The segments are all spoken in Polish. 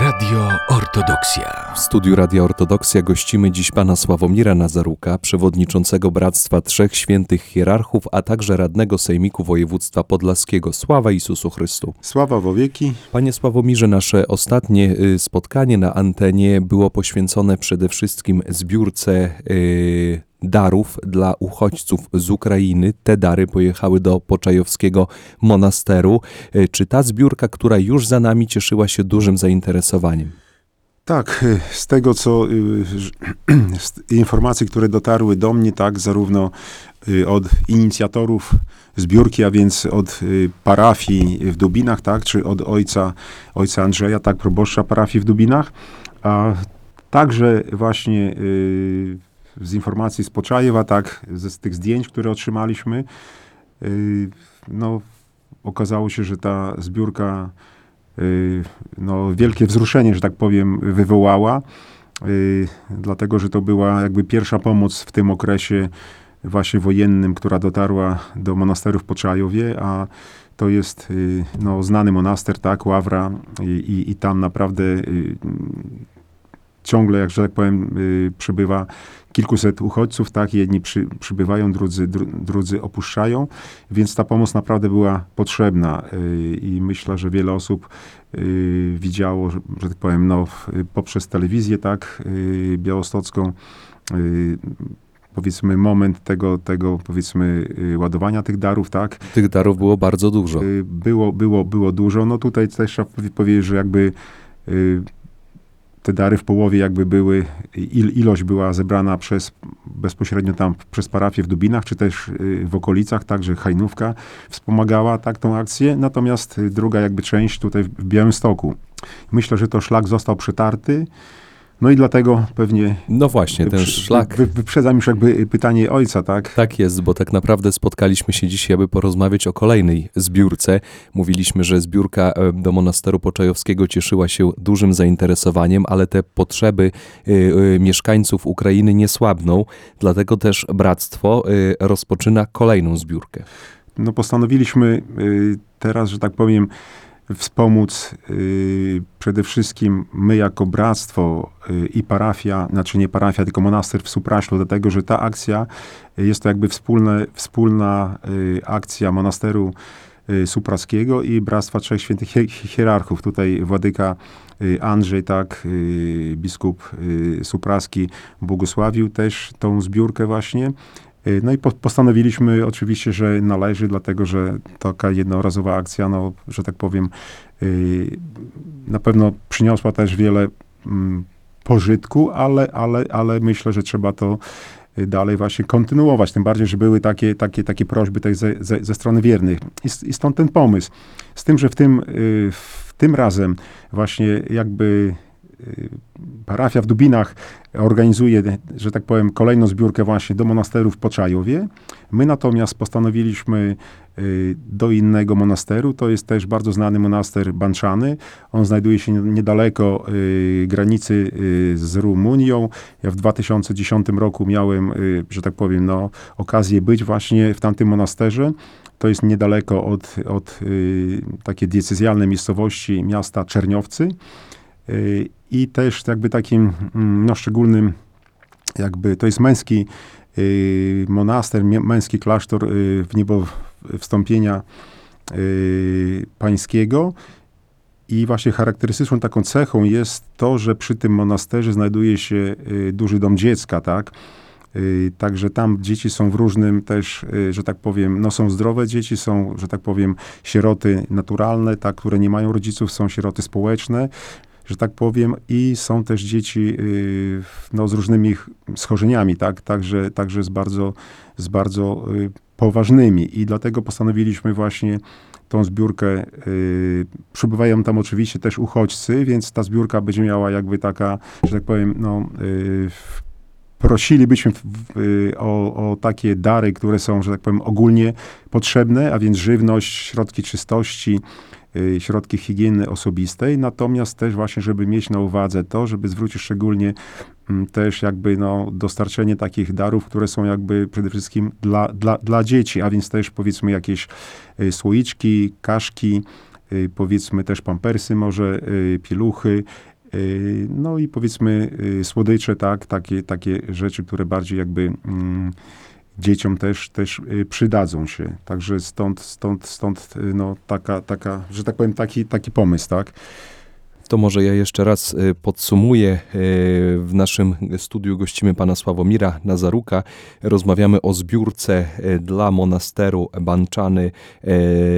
Radio Ortodoksja. W studiu Radia Ortodoksja gościmy dziś pana Sławomira Nazaruka, przewodniczącego Bractwa Trzech Świętych Hierarchów, a także radnego Sejmiku Województwa Podlaskiego. Sława Isusu Chrystu. Sława wo wieki. Panie Sławomirze, nasze ostatnie y, spotkanie na antenie było poświęcone przede wszystkim zbiórce y, darów dla uchodźców z Ukrainy. Te dary pojechały do Poczajowskiego Monasteru. Y, Czy ta zbiórka, która już za nami cieszyła się dużym zainteresowaniem? Tak, y, z tego co ż- z informacji, które dotarły do mnie, tak, zarówno od inicjatorów zbiórki, a więc od parafii w Dubinach, tak, czy od ojca, ojca Andrzeja, tak, proboszcza parafii w Dubinach, a także właśnie z informacji z Poczajewa, tak, ze, z tych zdjęć, które otrzymaliśmy, y, no, okazało się, że ta zbiórka y, no, wielkie wzruszenie, że tak powiem, wywołała, y, dlatego że to była jakby pierwsza pomoc w tym okresie właśnie wojennym, która dotarła do monasteru w Poczajowie, a to jest y, no, znany monaster, tak, Ławra i, i, i tam naprawdę y, ciągle, jak że tak powiem, y, przybywa kilkuset uchodźców, tak, jedni przy, przybywają, drudzy, dru, drudzy opuszczają, więc ta pomoc naprawdę była potrzebna y, i myślę, że wiele osób y, widziało, że, że tak powiem, no, poprzez telewizję, tak, y, białostocką, y, powiedzmy moment tego, tego powiedzmy y, ładowania tych darów, tak, Tych darów było bardzo dużo. Y, było, było, było dużo. No tutaj też trzeba powie- powiedzieć, że jakby y, te dary w połowie jakby były, il, ilość była zebrana przez, bezpośrednio tam przez parafię w Dubinach, czy też y, w okolicach, także Hajnówka wspomagała tak tą akcję, natomiast druga jakby część tutaj w Białymstoku. Myślę, że to szlak został przetarty, no i dlatego pewnie No właśnie, ten szlak. Wy, wyprzedzam już jakby pytanie ojca, tak? Tak jest, bo tak naprawdę spotkaliśmy się dzisiaj, aby porozmawiać o kolejnej zbiórce. Mówiliśmy, że zbiórka e, do monasteru Poczajowskiego cieszyła się dużym zainteresowaniem, ale te potrzeby y, y, mieszkańców Ukrainy nie słabną, dlatego też bractwo rozpoczyna kolejną zbiórkę. no postanowiliśmy teraz, że tak powiem, wspomóc y, przede wszystkim my jako bractwo y, i parafia, znaczy nie parafia, tylko monaster w Supraślu, dlatego że ta akcja y, jest to jakby wspólne, wspólna akcja monasteru supraskiego i Bractwa Trzech Świętych Hier- Hierarchów. Tutaj Władyka Andrzej, tak, biskup supraski błogosławił też tą zbiórkę właśnie. Y, No i po, postanowiliśmy oczywiście, że należy, dlatego że taka jednorazowa akcja, no, że tak powiem, y, na pewno przyniosła też wiele mm, pożytku, ale, ale, ale myślę, że trzeba to y, dalej właśnie kontynuować, tym bardziej, że były takie, takie, takie prośby też ze, ze, ze strony wiernych. I, stąd ten pomysł. Z tym, że w tym, w tym razem właśnie jakby parafia w Dubinach organizuje, że tak powiem, kolejną zbiórkę właśnie do monasteru w Poczajowie. My natomiast postanowiliśmy y, do innego monasteru. To jest też bardzo znany monaster Banczany. On znajduje się niedaleko y, granicy y, z Rumunią. Ja w 2010 roku miałem, y, że tak powiem, no, okazję być właśnie w tamtym monasterze. To jest niedaleko od, od y, takiej diecezjalnej miejscowości miasta Czerniowcy. I też jakby takim mm, no, szczególnym, jakby to jest męski y, monaster, męski klasztor y, w niebo wstąpienia y, pańskiego. I właśnie charakterystyczną taką cechą jest to, że przy tym monasterze znajduje się duży dom dziecka, tak? Także tam dzieci są w różnym też, że tak powiem, no są zdrowe dzieci, są, że tak powiem, sieroty naturalne, tak, które nie mają rodziców, są sieroty społeczne, że tak powiem, i są też dzieci y, no, z różnymi ch- schorzeniami, tak, także, także z bardzo, z bardzo y, poważnymi. I dlatego postanowiliśmy właśnie tą zbiórkę, y, przybywają tam oczywiście też uchodźcy, więc ta zbiórka będzie miała jakby taka, że tak powiem, no, prosilibyśmy o, o takie dary, które są, że tak powiem, ogólnie potrzebne, a więc żywność, środki czystości, środki higieny osobistej, natomiast też właśnie, żeby mieć na uwadze to, żeby zwrócić szczególnie mm, też jakby no, dostarczenie takich darów, które są jakby przede wszystkim dla, dla, dla dzieci, a więc też powiedzmy jakieś y, słoiczki, kaszki, y, powiedzmy też pampersy może, y, pieluchy, y, no i powiedzmy y, słodycze, tak, takie, takie rzeczy, które bardziej jakby mm, dzieciom też, też y, przydadzą się. Także stąd, stąd, stąd y, no, taka, taka, że tak powiem, taki, taki pomysł, tak. To może ja jeszcze raz e, podsumuję. E, W naszym studiu gościmy pana Sławomira Nazaruka. Rozmawiamy o zbiórce e, dla monasteru Banczany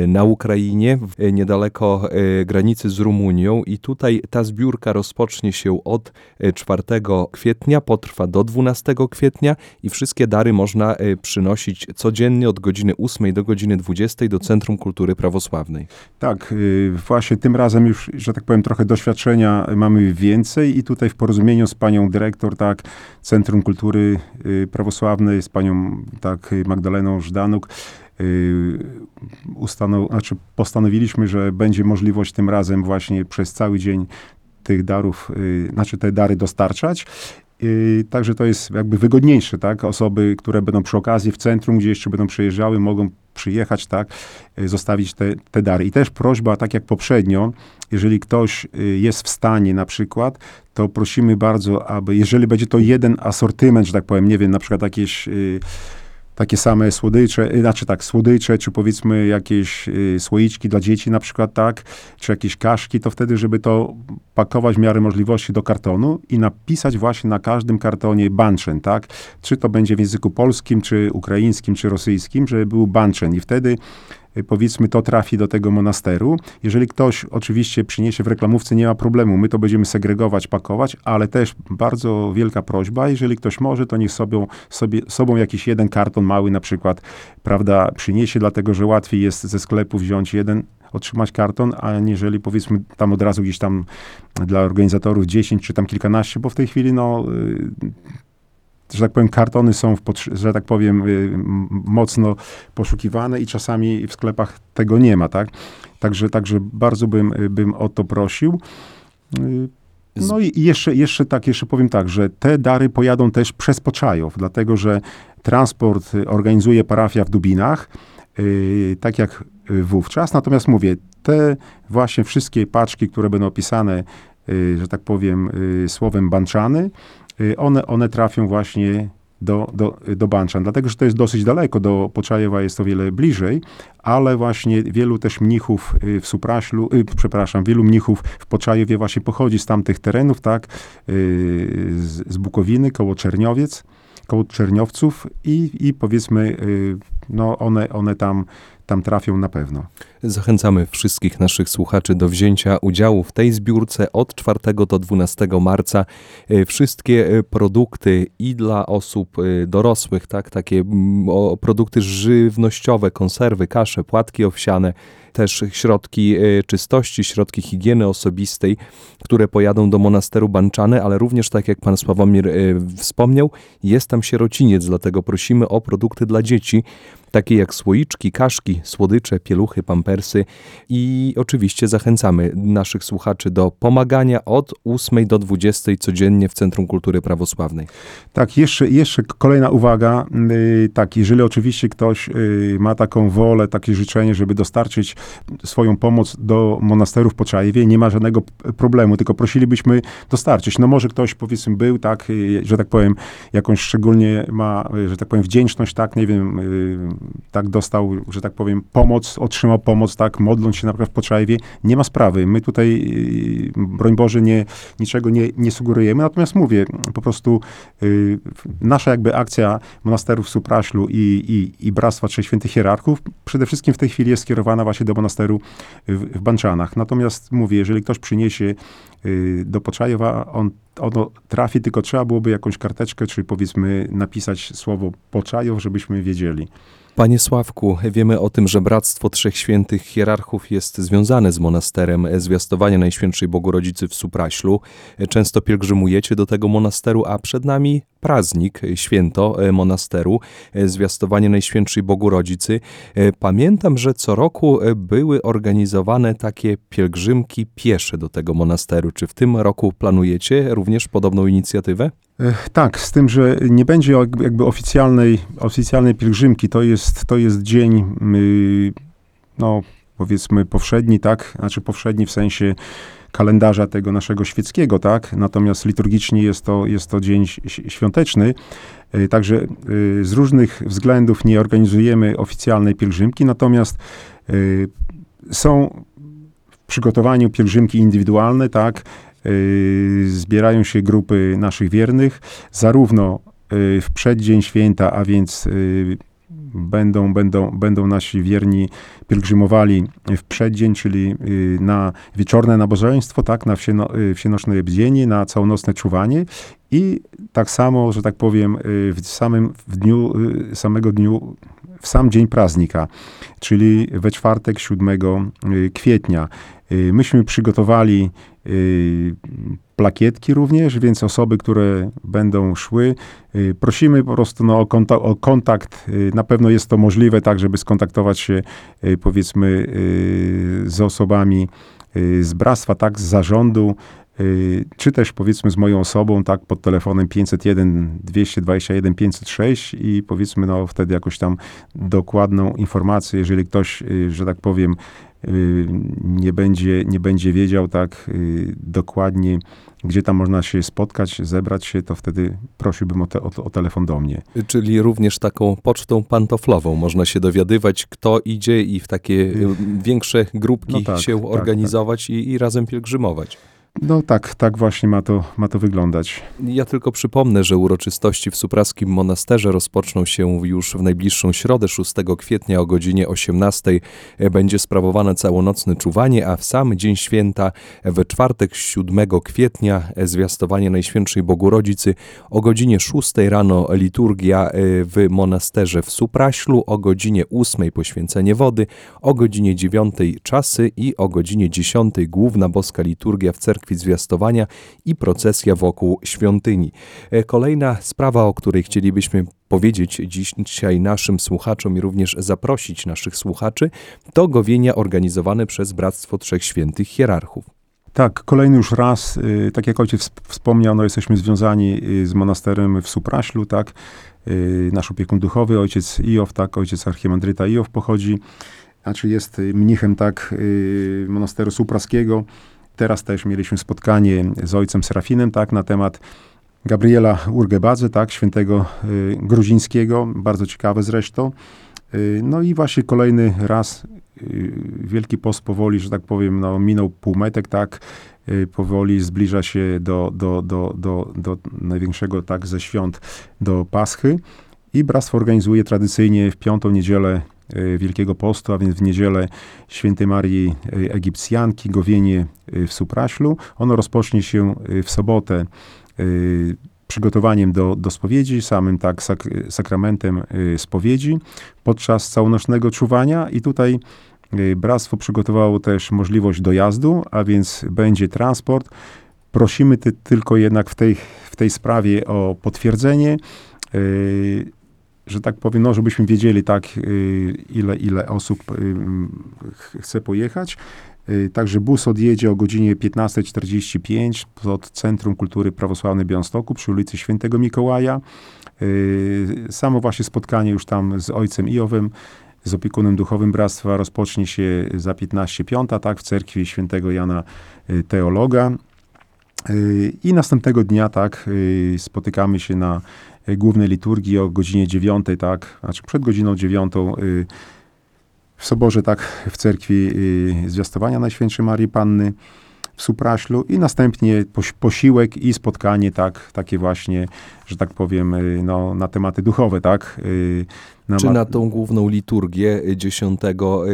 na Ukrainie, niedaleko granicy z Rumunią. I tutaj ta zbiórka rozpocznie się od e, 4 kwietnia, potrwa do 12 kwietnia i wszystkie dary można przynosić codziennie od godziny 8 do godziny 20 do Centrum Kultury Prawosławnej. Tak, y, właśnie tym razem już, że tak powiem, trochę doświadczenia mamy więcej i tutaj w porozumieniu z panią dyrektor, tak, Centrum Kultury y, Prawosławnej, z panią, tak, Magdaleną Żdanuk, y, ustanow, znaczy postanowiliśmy, że będzie możliwość tym razem właśnie przez cały dzień tych darów, y, znaczy te dary dostarczać. Y, Także to jest jakby wygodniejsze, tak? Osoby, które będą przy okazji w centrum, gdzie jeszcze będą przejeżdżały, mogą przyjechać, tak? Y, Zostawić te, te dary. I też prośba, tak jak poprzednio, jeżeli ktoś y, jest w stanie na przykład, to prosimy bardzo, aby, jeżeli będzie to jeden asortyment, że tak powiem, nie wiem, na przykład jakieś takie same słodycze, y, znaczy tak, słodycze, czy powiedzmy jakieś y, słoiczki dla dzieci na przykład, tak, czy jakieś kaszki, to wtedy, żeby to pakować w miarę możliwości do kartonu i napisać właśnie na każdym kartonie banczen, tak, czy to będzie w języku polskim, czy ukraińskim, czy rosyjskim, żeby był banczen i wtedy powiedzmy to trafi do tego monasteru. Jeżeli ktoś oczywiście przyniesie w reklamówce, nie ma problemu, my to będziemy segregować, pakować, ale też bardzo wielka prośba, jeżeli ktoś może, to niech sobie, sobie sobą jakiś jeden karton mały na przykład, prawda, przyniesie, dlatego że łatwiej jest ze sklepu wziąć jeden otrzymać karton, a aniżeli powiedzmy tam od razu gdzieś tam dla organizatorów 10 czy tam kilkanaście, bo w tej chwili no y, że tak powiem, kartony są, w że tak powiem, y, mocno poszukiwane i czasami w sklepach tego nie ma, tak? Także, także bardzo bym, y, bym o to prosił. Y, No i jeszcze, jeszcze tak, jeszcze powiem tak, że te dary pojadą też przez Poczajów, dlatego że transport organizuje parafia w Dubinach, tak jak wówczas. Natomiast mówię, te właśnie wszystkie paczki, które będą opisane, że tak powiem, słowem banczany, one, one trafią właśnie do, do, do Banczan, dlatego że to jest dosyć daleko, do Poczajewa jest o wiele bliżej, ale właśnie wielu też mnichów y, w Supraślu, y, przepraszam, wielu mnichów w Poczajewie właśnie pochodzi z tamtych terenów, tak, y, z, z Bukowiny, koło Czerniowiec, koło Czerniowców i, i powiedzmy, y, no one, one tam, tam trafią na pewno. Zachęcamy wszystkich naszych słuchaczy do wzięcia udziału w tej zbiórce od 4 do 12 marca. E, Wszystkie e, produkty i dla osób e, dorosłych, tak, takie produkty żywnościowe, konserwy, kasze, płatki owsiane, też środki czystości, środki higieny osobistej, które pojadą do monasteru Banczany, ale również, tak jak pan Sławomir wspomniał, jest tam sierociniec, dlatego prosimy o produkty dla dzieci, takie jak słoiczki, kaszki, słodycze, pieluchy, pampersy i oczywiście zachęcamy naszych słuchaczy do pomagania od 8 do 20 codziennie w Centrum Kultury Prawosławnej. Tak, jeszcze, jeszcze kolejna uwaga. Yy, tak, jeżeli oczywiście ktoś yy, ma taką wolę, takie życzenie, żeby dostarczyć swoją pomoc do monasteru w Poczajewie, nie ma żadnego problemu, tylko prosilibyśmy dostarczyć. No może ktoś powiedzmy był, tak, yy, że tak powiem, jakąś szczególnie ma, że tak powiem, wdzięczność, tak, nie wiem, tak dostał, że tak powiem, pomoc, otrzymał pomoc, tak, modląc się na przykład w Poczajewie, nie ma sprawy. My tutaj, yy, broń Boże, nie, niczego nie, nie sugerujemy, natomiast mówię, po prostu y, nasza jakby akcja monasterów Supraślu i, i, i Bractwa Trzech Świętych Hierarchów przede wszystkim w tej chwili jest skierowana właśnie do monasteru w, w Banczanach. Natomiast mówię, jeżeli ktoś przyniesie y, do Poczajewa, on, ono trafi, tylko trzeba byłoby jakąś karteczkę, czy powiedzmy napisać słowo Poczajow, żebyśmy wiedzieli. Panie Sławku, wiemy o tym, że Bractwo Trzech Świętych Hierarchów jest związane z monasterem Zwiastowania Najświętszej Bogorodzicy w Supraślu. Często pielgrzymujecie do tego monasteru, a przed nami praznik, święto e, monasteru e, Zwiastowanie Najświętszej Bogorodzicy. E, Pamiętam, że co roku e, były organizowane takie pielgrzymki piesze do tego monasteru. Czy w tym roku planujecie również podobną inicjatywę? Tak, z tym, że nie będzie jakby jakby oficjalnej, oficjalnej pielgrzymki. To jest, to jest dzień, y, no, powiedzmy powszedni, tak, znaczy powszedni w sensie kalendarza tego naszego świeckiego, tak, natomiast liturgicznie jest to, jest to dzień świąteczny. E, także z różnych względów nie organizujemy oficjalnej pielgrzymki, natomiast są w przygotowaniu pielgrzymki indywidualne, tak, zbierają się grupy naszych wiernych, zarówno w przeddzień święta, a więc będą, będą, będą nasi wierni pielgrzymowali w przeddzień, czyli y, na wieczorne nabożeństwo, tak, na wsieno, y, wsienoczne bdzienie, na całonocne czuwanie i tak samo, że tak powiem, y, w samym w dniu, samego dniu, w sam dzień praznika, czyli we czwartek 7 kwietnia. Myśmy przygotowali plakietki również, więc osoby, które będą szły, y, prosimy po prostu no, o, kontakt, o kontakt. Y, na pewno jest to możliwe, tak, żeby skontaktować się y, powiedzmy z osobami z bractwa, tak, z zarządu, czy też powiedzmy z moją osobą, tak, pod telefonem 501 221 506 i powiedzmy, no wtedy jakoś tam dokładną informację, jeżeli ktoś, że tak powiem, nie będzie, nie będzie wiedział tak dokładnie, gdzie tam można się spotkać, zebrać się, to wtedy prosiłbym o, te, o, o, telefon do mnie. Czyli również taką pocztą pantoflową można się dowiadywać, kto idzie i w takie y, większe grupki no tak, się tak, organizować tak. I, i razem pielgrzymować. No tak, tak właśnie ma to, ma to wyglądać. Ja tylko przypomnę, że uroczystości w Supraskim Monasterze rozpoczną się już w najbliższą środę 6 kwietnia o godzinie 18. Będzie sprawowane całonocne czuwanie, a w sam dzień święta we czwartek 7 kwietnia zwiastowanie Najświętszej Bogu Rodzicy o godzinie 6 rano liturgia e, w monasterze w Supraślu, o godzinie 8 poświęcenie wody, o godzinie 9 czasy i o godzinie 10 główna boska liturgia w cerkwi cerkwi zwiastowania i procesja wokół świątyni. E, kolejna sprawa, o której chcielibyśmy powiedzieć dzisiaj naszym słuchaczom i również zaprosić naszych słuchaczy, to gowienia organizowane przez Bractwo Trzech Świętych Hierarchów. Tak, kolejny już raz, y, tak jak ojciec wspomniał, no jesteśmy związani y, z monasterem w Supraślu, tak, y, nasz opiekun duchowy, ojciec Iow, tak, ojciec archimandryta Iow pochodzi, znaczy jest mnichem, tak, monasteru supraskiego, Teraz też mieliśmy spotkanie z ojcem Serafinem, tak, na temat Gabriela Urgebadze, tak, świętego y, gruzińskiego, bardzo ciekawe zresztą. Y, no i właśnie kolejny raz y, Wielki Post powoli, że tak powiem, no, minął półmetek, tak, y, powoli zbliża się do, do, do, do, do największego, tak, ze świąt, do Paschy. I Bractwo organizuje tradycyjnie w piątą niedzielę Wielkiego Postu, a więc w niedzielę świętej Marii e, Egipcjanki, gowienie e, w Supraślu. Ono rozpocznie się w sobotę przygotowaniem do, do spowiedzi, samym tak sak, sakramentem spowiedzi podczas całonocznego czuwania i tutaj bractwo przygotowało też możliwość dojazdu, a więc będzie transport. Prosimy ty, tylko jednak w tej, w tej sprawie o potwierdzenie że tak powiem, no, żebyśmy wiedzieli tak, y, ile, ile osób y, chce pojechać. Y, także bus odjedzie o godzinie 15.45 od Centrum Kultury Prawosławnej Białymstoku przy ulicy Świętego Mikołaja. Samo właśnie spotkanie już tam z ojcem Iowem, z opiekunem duchowym bractwa rozpocznie się za 15.05, tak, w cerkwi świętego Jana Teologa. I następnego dnia, tak, spotykamy się na Y, głównej liturgii o godzinie dziewiątej, tak, znaczy przed godziną dziewiątą y, w soborze, tak, w cerkwi y, Zwiastowania Najświętszej Marii Panny w Supraślu i następnie posiłek i spotkanie, tak, takie właśnie, że tak powiem, no, na tematy duchowe, tak. Na Czy na tą główną liturgię 10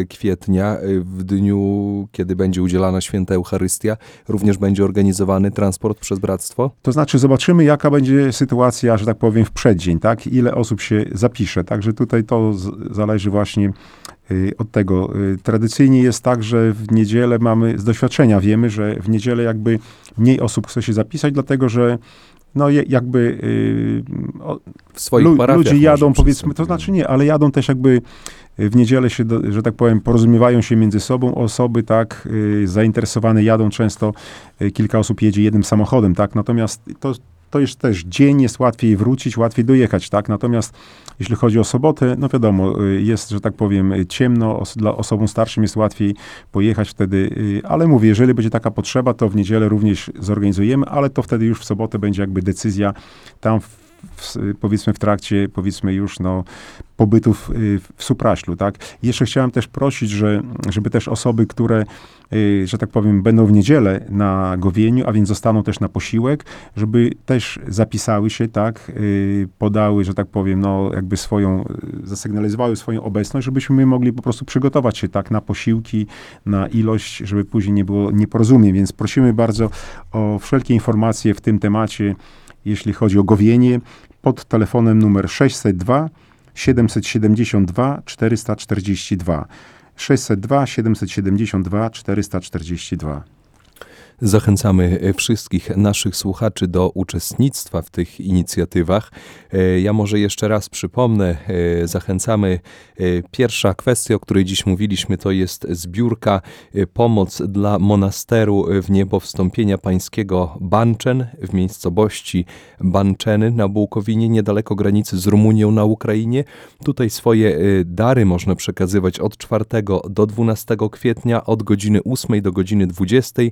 kwietnia, w dniu, kiedy będzie udzielana święta Eucharystia, również będzie organizowany transport przez bractwo? To znaczy, zobaczymy, jaka będzie sytuacja, że tak powiem, w przeddzień, tak? Ile osób się zapisze. Także tutaj to zależy właśnie od tego. Tradycyjnie jest tak, że w niedzielę mamy, z doświadczenia wiemy, że w niedzielę jakby mniej osób chce się zapisać, dlatego że no jakby yy, o, w swoich lu, ludzie jadą, powiedzmy, to znaczy nie, ale jadą też jakby w niedzielę się, do, że tak powiem, porozumiewają się między sobą. Osoby, tak, yy, zainteresowane jadą często, yy, kilka osób jedzie jednym samochodem, tak, natomiast to to jest też dzień, jest łatwiej wrócić, łatwiej dojechać, tak? Natomiast jeśli chodzi o sobotę, no wiadomo, y, jest, że tak powiem, ciemno, os dla osobom starszym jest łatwiej pojechać wtedy, y, ale mówię, jeżeli będzie taka potrzeba, to w niedzielę również zorganizujemy, ale to wtedy już w sobotę będzie jakby decyzja tam w w, powiedzmy w trakcie, powiedzmy już no, pobytów y, w Supraślu, tak. jeszcze chciałem też prosić, że, żeby też osoby, które, y, że tak powiem, będą w niedzielę na Gowieniu, a więc zostaną też na posiłek, żeby też zapisały się, tak, y, podały, że tak powiem, no jakby swoją, zasygnalizowały swoją obecność, żebyśmy mogli po prostu przygotować się, tak, na posiłki, na ilość, żeby później nie było nieporozumień, więc prosimy bardzo o wszelkie informacje w tym temacie, jeśli chodzi o gowienie, pod telefonem numer 602 772 442. 602 772 442. Zachęcamy e, wszystkich naszych słuchaczy do uczestnictwa w tych inicjatywach. E, ja może jeszcze raz przypomnę, e, zachęcamy. Pierwsza kwestia, o której dziś mówiliśmy, to jest zbiórka pomoc dla monasteru w niebo wstąpienia pańskiego Banczen w miejscowości Banczeny na Bułkowinie, niedaleko granicy z Rumunią na Ukrainie. Tutaj swoje dary można przekazywać od 4 do 12 kwietnia, od godziny 8 do godziny 20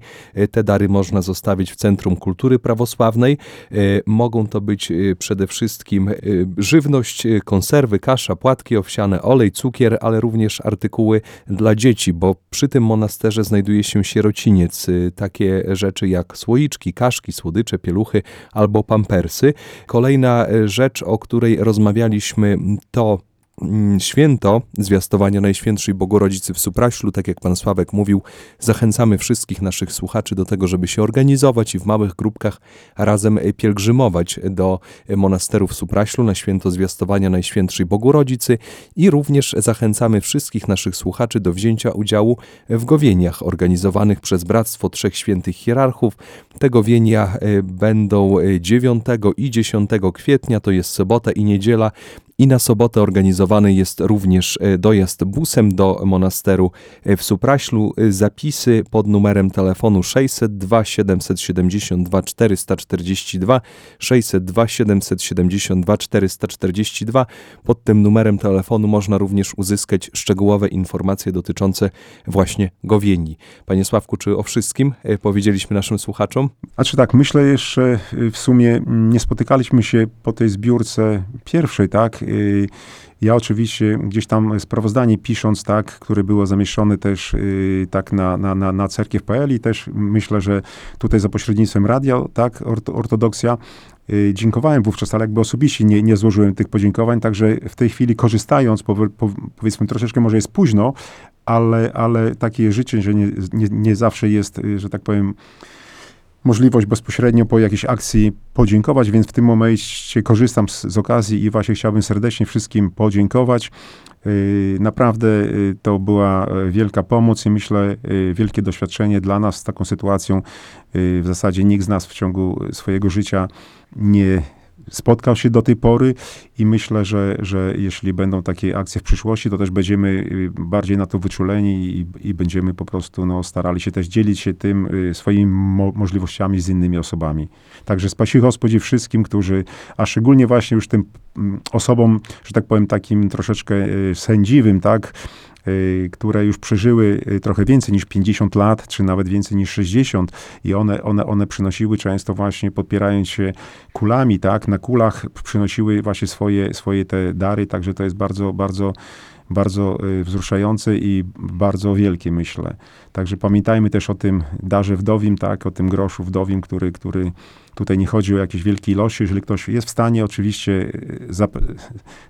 te dary można zostawić w Centrum Kultury Prawosławnej. E, mogą to być e, przede wszystkim e, żywność, konserwy, kasza, płatki owsiane, olej, cukier, ale również artykuły dla dzieci, bo przy tym monasterze znajduje się sierociniec. Takie rzeczy jak słoiczki, kaszki, słodycze, pieluchy albo pampersy. Kolejna rzecz, o której rozmawialiśmy, to święto zwiastowania Najświętszej Bogorodzicy w Supraślu, tak jak pan Sławek mówił, zachęcamy wszystkich naszych słuchaczy do tego, żeby się organizować i w małych grupkach razem pielgrzymować do monasteru w Supraślu na święto zwiastowania Najświętszej Bogorodzicy i również zachęcamy wszystkich naszych słuchaczy do wzięcia udziału w gowieniach organizowanych przez Bractwo Trzech Świętych Hierarchów. Te gowienia e, będą 9 i 10 kwietnia, to jest sobota i niedziela i na sobotę organizowany jest również e, dojazd busem do monasteru e, w Supraślu. E, zapisy pod numerem telefonu 602 772 442 602 772 442. Pod tym numerem telefonu można również uzyskać szczegółowe informacje dotyczące właśnie Gowieni. Panie Sławku, czy o wszystkim powiedzieliśmy naszym słuchaczom? A czy tak, myślę jeszcze w sumie nie spotykaliśmy się po tej zbiórce pierwszej, tak? Y, ja oczywiście gdzieś tam sprawozdanie pisząc, tak, które było zamieszczone też y, tak na, na, na, na cerkiew.pl i też myślę, że tutaj za pośrednictwem radio, tak, ortodoksja, y, dziękowałem wówczas, ale jakby osobiście nie, nie złożyłem tych podziękowań, także w tej chwili korzystając, po, po, powiedzmy troszeczkę może jest późno, ale, ale takie życie, że nie, nie, nie zawsze jest, że tak powiem, możliwość bezpośrednio po jakiejś akcji podziękować, więc w tym momencie korzystam z, z okazji i właśnie chciałbym serdecznie wszystkim podziękować. Y, naprawdę y, to była y, wielka pomoc i myślę wielkie doświadczenie dla nas z taką sytuacją. W zasadzie nikt z nas w ciągu swojego życia nie spotkał się do tej pory i myślę, że, że jeśli będą takie akcje w przyszłości, to też będziemy y, bardziej na to wyczuleni i, i będziemy po prostu no, starali się też dzielić się tym y, swoimi mo możliwościami z innymi osobami. Także spasi Gospodzie wszystkim, którzy, a szczególnie właśnie już tym mm, osobom, że tak powiem, takim troszeczkę y, sędziwym, tak, które już przeżyły y, trochę więcej niż 50 lat, czy nawet więcej niż 60 i one, one, one przynosiły często właśnie podpierając się kulami, tak, na kulach przynosiły właśnie swoje, swoje te dary, także to jest bardzo, bardzo bardzo y, wzruszające i bardzo wielkie, myślę. Także pamiętajmy też o tym darze wdowim, tak, o tym groszu wdowim, który, który tutaj nie chodzi o jakieś wielkie ilości. Jeżeli ktoś jest w stanie, oczywiście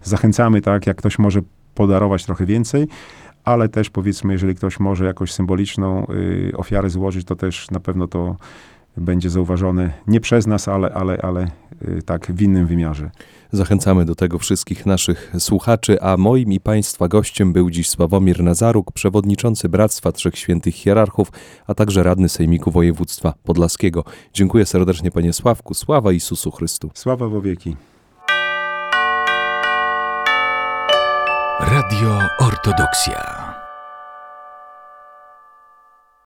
zachęcamy, tak, jak ktoś może podarować trochę więcej, ale też powiedzmy, jeżeli ktoś może jakąś symboliczną y, ofiarę złożyć, to też na pewno to będzie zauważone nie przez nas, ale, ale, ale y, tak w innym wymiarze. Zachęcamy do tego wszystkich naszych słuchaczy, a moim i Państwa gościem był dziś Sławomir Nazaruk, przewodniczący Bractwa Trzech Świętych Hierarchów, a także radny Sejmiku Województwa Podlaskiego. Dziękuję serdecznie Panie Sławku. Sława Jezusu Chrystu. Sława w wieki. Radio Ortodoksja.